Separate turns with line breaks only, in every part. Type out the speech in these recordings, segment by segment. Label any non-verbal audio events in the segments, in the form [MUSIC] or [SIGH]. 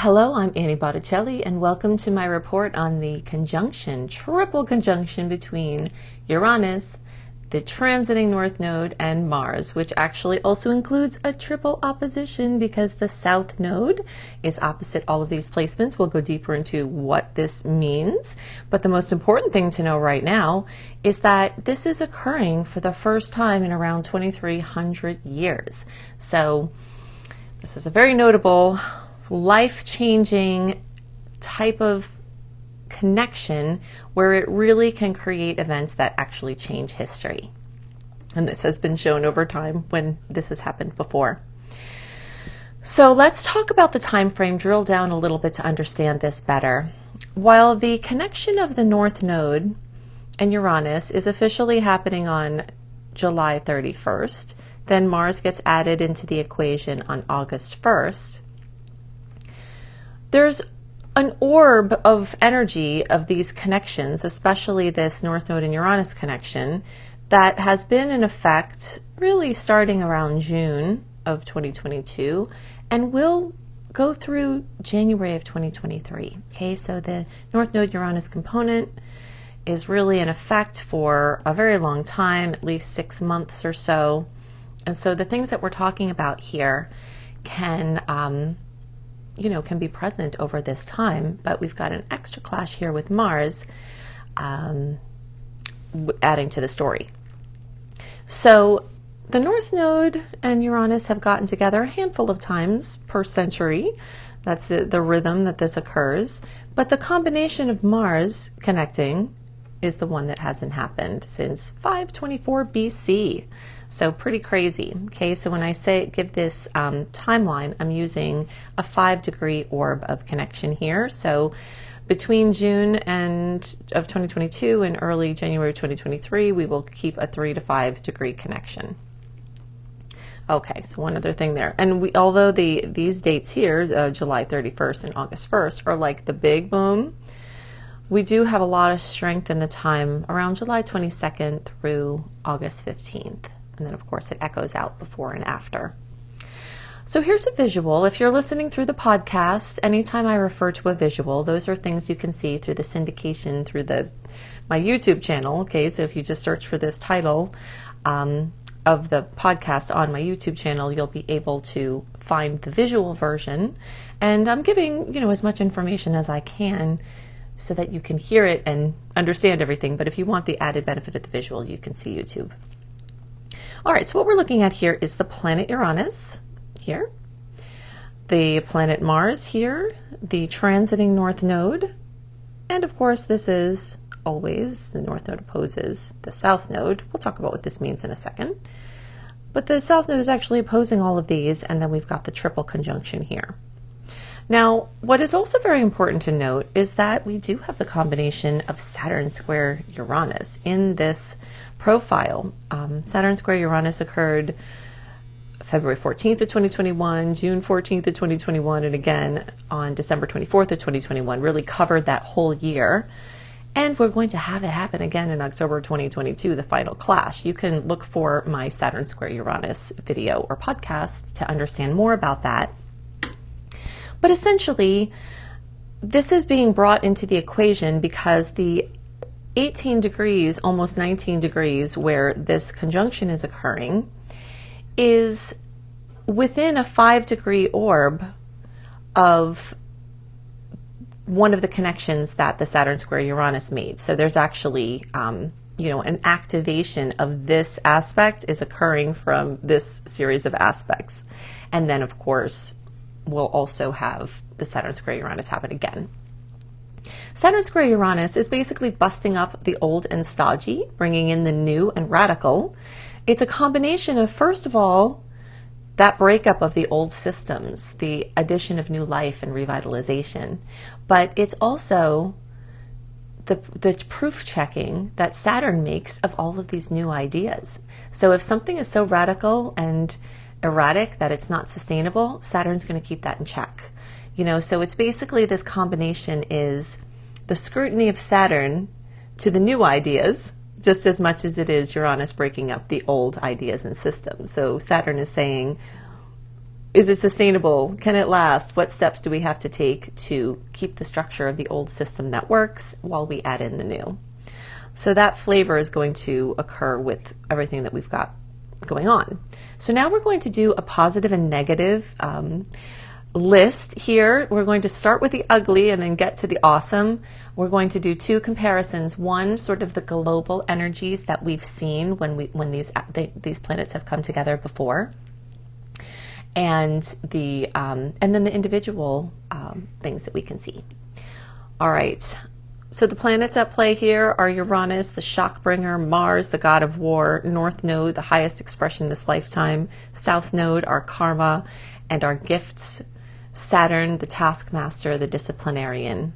Hello, I'm Annie Botticelli, and welcome to my report on the conjunction, triple conjunction between Uranus, the transiting North Node, and Mars, which actually also includes a triple opposition because the South Node is opposite all of these placements. We'll go deeper into what this means. But the most important thing to know right now is that this is occurring for the first time in around 2300 years. So, this is a very notable life changing type of connection where it really can create events that actually change history. And this has been shown over time when this has happened before. So let's talk about the time frame, drill down a little bit to understand this better. While the connection of the North Node and Uranus is officially happening on July 31st, then Mars gets added into the equation on August 1st there's an orb of energy of these connections, especially this North Node and Uranus connection, that has been in effect really starting around June of 2022 and will go through January of 2023. Okay, so the North Node Uranus component is really in effect for a very long time, at least six months or so. And so the things that we're talking about here can um, you know, can be present over this time, but we've got an extra clash here with Mars um, adding to the story. So the North Node and Uranus have gotten together a handful of times per century. That's the, the rhythm that this occurs. But the combination of Mars connecting is the one that hasn't happened since 524 BC. So pretty crazy. Okay, so when I say give this um, timeline, I'm using a five degree orb of connection here. So between June and of 2022 and early January 2023, we will keep a three to five degree connection. Okay, so one other thing there, and we although the these dates here, uh, July 31st and August 1st, are like the big boom, we do have a lot of strength in the time around July 22nd through August 15th. And then, of course, it echoes out before and after. So here's a visual. If you're listening through the podcast, anytime I refer to a visual, those are things you can see through the syndication through the my YouTube channel. Okay, so if you just search for this title um, of the podcast on my YouTube channel, you'll be able to find the visual version. And I'm giving you know as much information as I can so that you can hear it and understand everything. But if you want the added benefit of the visual, you can see YouTube. All right, so what we're looking at here is the planet Uranus here, the planet Mars here, the transiting North Node, and of course this is always the North Node opposes the South Node. We'll talk about what this means in a second. But the South Node is actually opposing all of these, and then we've got the triple conjunction here. Now, what is also very important to note is that we do have the combination of Saturn square Uranus in this profile. Um, Saturn square Uranus occurred February 14th of 2021, June 14th of 2021, and again on December 24th of 2021, really covered that whole year. And we're going to have it happen again in October 2022, the final clash. You can look for my Saturn square Uranus video or podcast to understand more about that. But essentially, this is being brought into the equation because the 18 degrees, almost 19 degrees, where this conjunction is occurring, is within a five degree orb of one of the connections that the Saturn square Uranus made. So there's actually, um, you know, an activation of this aspect is occurring from this series of aspects. And then, of course, we'll also have the Saturn square Uranus happen again. Saturn square Uranus is basically busting up the old and stodgy, bringing in the new and radical. It's a combination of, first of all, that breakup of the old systems, the addition of new life and revitalization. But it's also the, the proof checking that Saturn makes of all of these new ideas. So if something is so radical and erratic that it's not sustainable, Saturn's going to keep that in check. You know, so it's basically this combination is the scrutiny of Saturn to the new ideas just as much as it is Uranus breaking up the old ideas and systems. So Saturn is saying, is it sustainable? Can it last? What steps do we have to take to keep the structure of the old system that works while we add in the new? So that flavor is going to occur with everything that we've got going on. So now we're going to do a positive and negative um, list here. We're going to start with the ugly and then get to the awesome. We're going to do two comparisons. One, sort of the global energies that we've seen when we when these these planets have come together before, and the um, and then the individual um, things that we can see. All right. So the planets at play here are Uranus, the shockbringer, Mars, the god of war, North Node, the highest expression this lifetime, South Node, our karma and our gifts, Saturn, the taskmaster, the disciplinarian.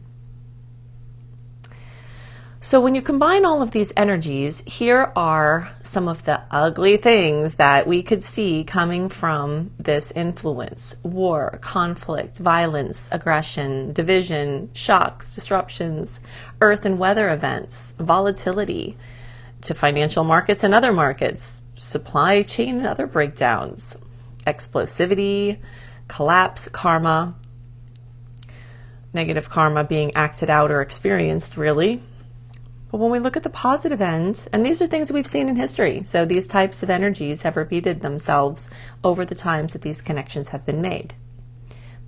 So when you combine all of these energies, here are some of the ugly things that we could see coming from this influence. War, conflict, violence, aggression, division, shocks, disruptions, earth and weather events, volatility to financial markets and other markets, supply chain and other breakdowns, explosivity, collapse, karma, negative karma being acted out or experienced, really, but when we look at the positive end, and these are things we've seen in history, so these types of energies have repeated themselves over the times that these connections have been made.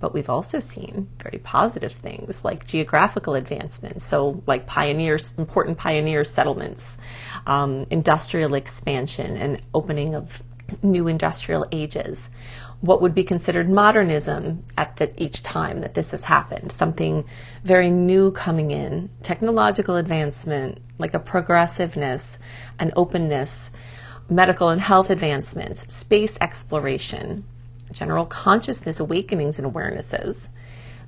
But we've also seen very positive things like geographical advancements, so like pioneers, important pioneer settlements, um, industrial expansion, and opening of new industrial ages what would be considered modernism at the, each time that this has happened. Something very new coming in, technological advancement, like a progressiveness, an openness, medical and health advancements, space exploration, general consciousness awakenings and awarenesses,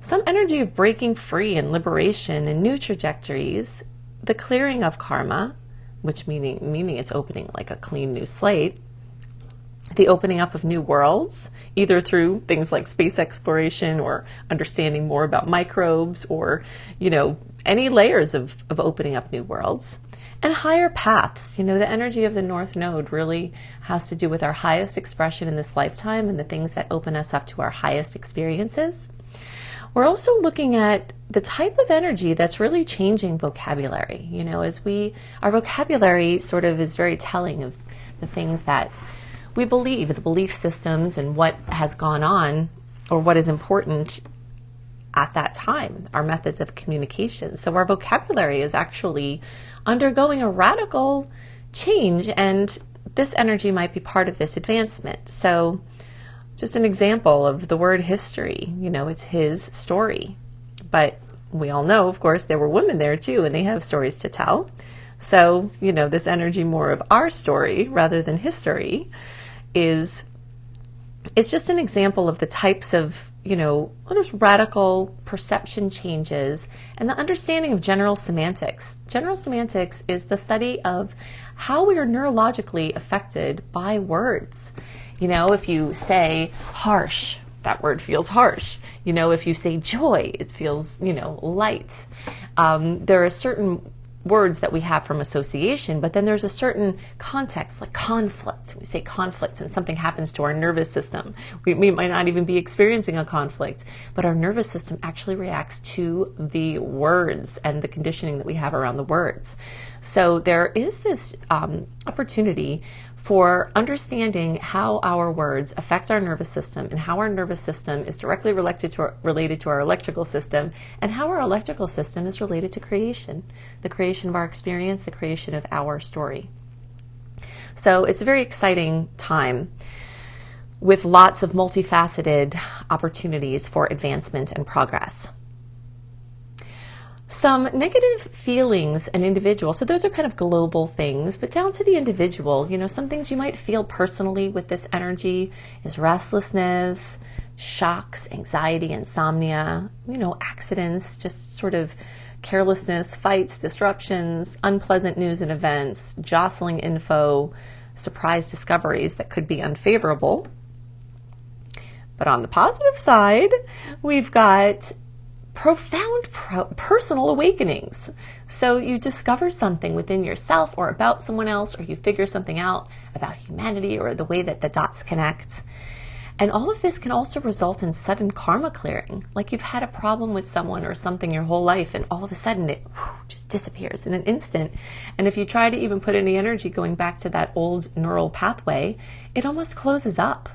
some energy of breaking free and liberation and new trajectories, the clearing of karma, which meaning meaning it's opening like a clean new slate the opening up of new worlds, either through things like space exploration or understanding more about microbes or, you know, any layers of, of opening up new worlds. And higher paths. You know, the energy of the North Node really has to do with our highest expression in this lifetime and the things that open us up to our highest experiences. We're also looking at the type of energy that's really changing vocabulary. You know, as we, our vocabulary sort of is very telling of the things that we believe, the belief systems and what has gone on or what is important at that time, our methods of communication. So our vocabulary is actually undergoing a radical change, and this energy might be part of this advancement. So, just an example of the word history, you know, it's his story. But we all know, of course, there were women there too, and they have stories to tell. So, you know, this energy more of our story rather than history is is just an example of the types of you know what is radical perception changes and the understanding of general semantics. General semantics is the study of how we are neurologically affected by words. You know if you say harsh that word feels harsh. You know if you say joy it feels you know light. Um, there are certain words that we have from association, but then there's a certain context, like conflict. We say conflict and something happens to our nervous system. We, we, might not even be experiencing a conflict, but our nervous system actually reacts to the words and the conditioning that we have around the words. So there is this um, opportunity for understanding how our words affect our nervous system and how our nervous system is directly related to our, related to our electrical system and how our electrical system is related to creation, the creation of our experience, the creation of our story. So it's a very exciting time with lots of multifaceted opportunities for advancement and progress some negative feelings an individual so those are kind of global things but down to the individual you know some things you might feel personally with this energy is restlessness shocks anxiety insomnia you know accidents just sort of carelessness fights disruptions unpleasant news and events jostling info surprise discoveries that could be unfavorable. But on the positive side we've got profound pro- personal awakenings. So you discover something within yourself or about someone else, or you figure something out about humanity or the way that the dots connect. And all of this can also result in sudden karma clearing. Like you've had a problem with someone or something your whole life, and all of a sudden it whew, just disappears in an instant. And if you try to even put any energy going back to that old neural pathway, it almost closes up.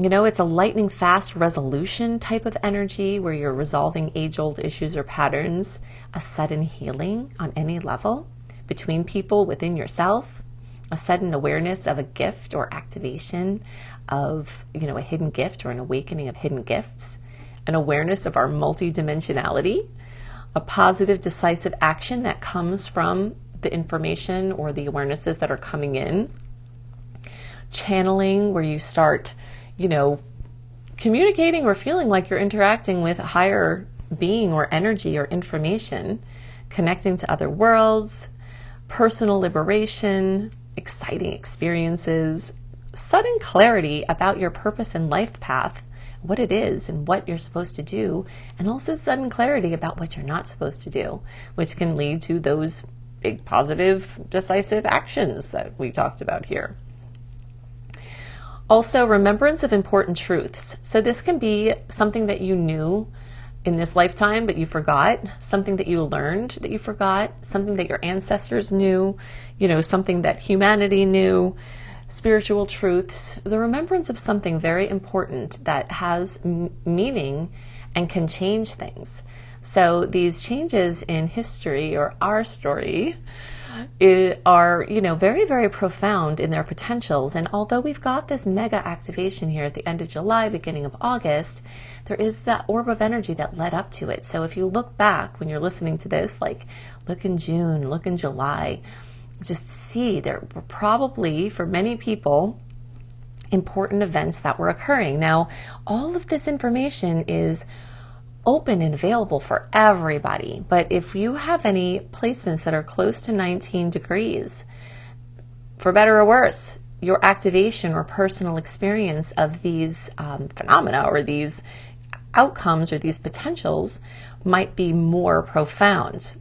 You know, it's a lightning fast resolution type of energy where you're resolving age old issues or patterns, a sudden healing on any level between people within yourself, a sudden awareness of a gift or activation of, you know, a hidden gift or an awakening of hidden gifts, an awareness of our multidimensionality, a positive decisive action that comes from the information or the awarenesses that are coming in, channeling where you start you know, communicating or feeling like you're interacting with higher being or energy or information, connecting to other worlds, personal liberation, exciting experiences, sudden clarity about your purpose and life path, what it is and what you're supposed to do, and also sudden clarity about what you're not supposed to do, which can lead to those big positive, decisive actions that we talked about here. Also, remembrance of important truths. So, this can be something that you knew in this lifetime, but you forgot, something that you learned that you forgot, something that your ancestors knew, you know, something that humanity knew, spiritual truths, the remembrance of something very important that has m- meaning and can change things. So, these changes in history or our story are, you know, very, very profound in their potentials. And although we've got this mega activation here at the end of July, beginning of August, there is that orb of energy that led up to it. So if you look back when you're listening to this, like look in June, look in July, just see there were probably, for many people, important events that were occurring. Now, all of this information is open and available for everybody. But if you have any placements that are close to 19 degrees, for better or worse, your activation or personal experience of these um, phenomena or these outcomes or these potentials might be more profound.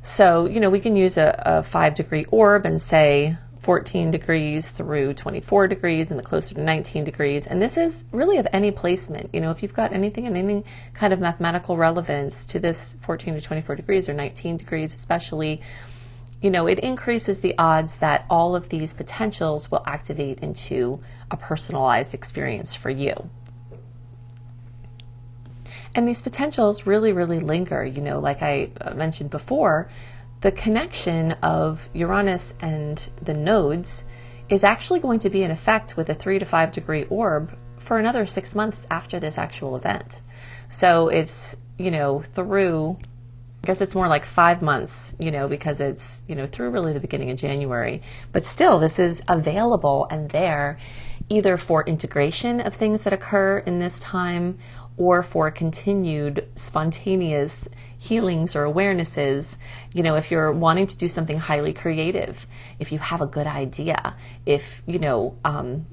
So, you know, we can use a, a five degree orb and say, 14 degrees through 24 degrees and the closer to 19 degrees. And this is really of any placement. You know, if you've got anything and any kind of mathematical relevance to this 14 to 24 degrees or 19 degrees, especially, you know, it increases the odds that all of these potentials will activate into a personalized experience for you. And these potentials really, really linger. You know, like I uh, mentioned before, the connection of Uranus and the nodes is actually going to be in effect with a three to five degree orb for another six months after this actual event. So it's, you know, through, I guess it's more like five months, you know, because it's, you know, through really the beginning of January. But still, this is available and there either for integration of things that occur in this time or for continued spontaneous healings or awarenesses. You know, if you're wanting to do something highly creative, if you have a good idea, if, you know, um,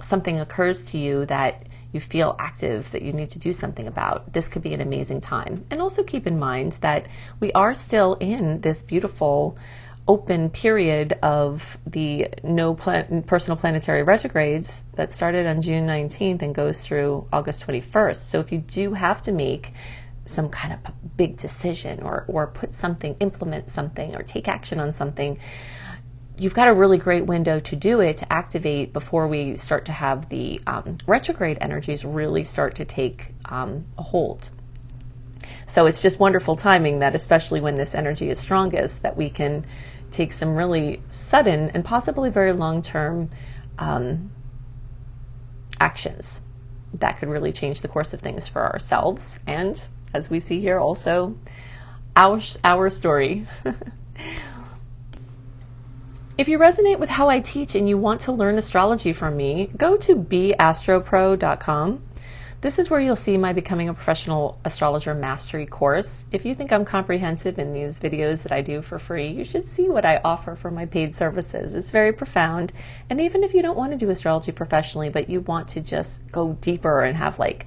something occurs to you that you feel active that you need to do something about, this could be an amazing time. And also keep in mind that we are still in this beautiful open period of the no plan- personal planetary retrogrades that started on June 19th and goes through August 21st. So if you do have to make some kind of big decision or, or put something, implement something, or take action on something, you've got a really great window to do it to activate before we start to have the um, retrograde energies really start to take um, a hold. So it's just wonderful timing that, especially when this energy is strongest, that we can take some really sudden and possibly very long term um, actions that could really change the course of things for ourselves and, as we see here, also our, our story. [LAUGHS] if you resonate with how I teach and you want to learn astrology from me, go to beastropro.com this is where you'll see my Becoming a Professional Astrologer Mastery course. If you think I'm comprehensive in these videos that I do for free, you should see what I offer for my paid services. It's very profound. And even if you don't want to do astrology professionally, but you want to just go deeper and have like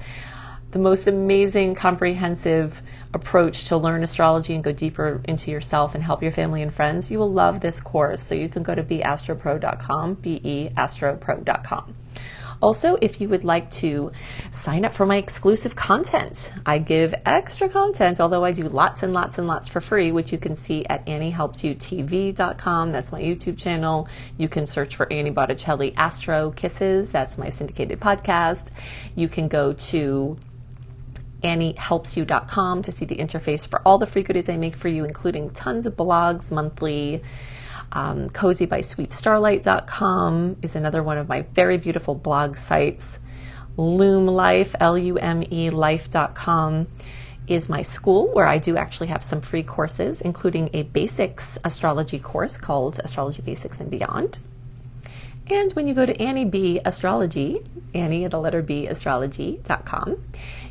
the most amazing, comprehensive approach to learn astrology and go deeper into yourself and help your family and friends, you will love this course. So you can go to beastropro.com, B E astropro.com. Also, if you would like to sign up for my exclusive content, I give extra content, although I do lots and lots and lots for free, which you can see at AnnieHelpsYouTV.com. That's my YouTube channel. You can search for Annie Botticelli Astro Kisses. That's my syndicated podcast. You can go to AnnieHelpsYou.com to see the interface for all the free goodies I make for you, including tons of blogs monthly. Um, CozyBySweetStarlight.com is another one of my very beautiful blog sites. Lume Life, L U M E Life.com is my school where I do actually have some free courses, including a basics astrology course called Astrology Basics and Beyond. And when you go to Annie B Astrology, Annie, at the letter B, astrology.com,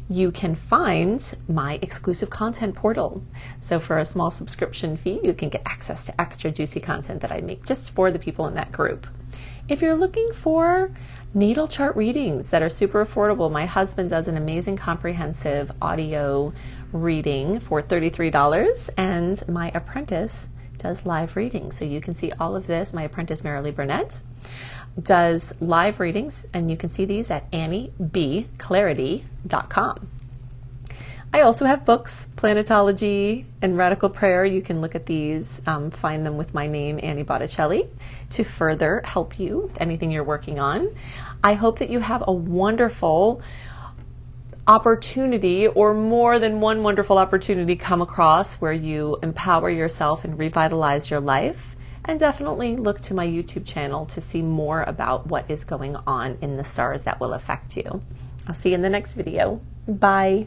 you can find my exclusive content portal. So for a small subscription fee, you can get access to extra juicy content that I make just for the people in that group. If you're looking for natal chart readings that are super affordable, my husband does an amazing comprehensive audio reading for $33 and my apprentice does live readings. So you can see all of this. My apprentice Marilee Burnett does live readings, and you can see these at anniebclarity.com. I also have books, Planetology and Radical Prayer. You can look at these, um, find them with my name, Annie Botticelli, to further help you with anything you're working on. I hope that you have a wonderful opportunity or more than one wonderful opportunity come across where you empower yourself and revitalize your life. And definitely look to my YouTube channel to see more about what is going on in the stars that will affect you. I'll see you in the next video. Bye.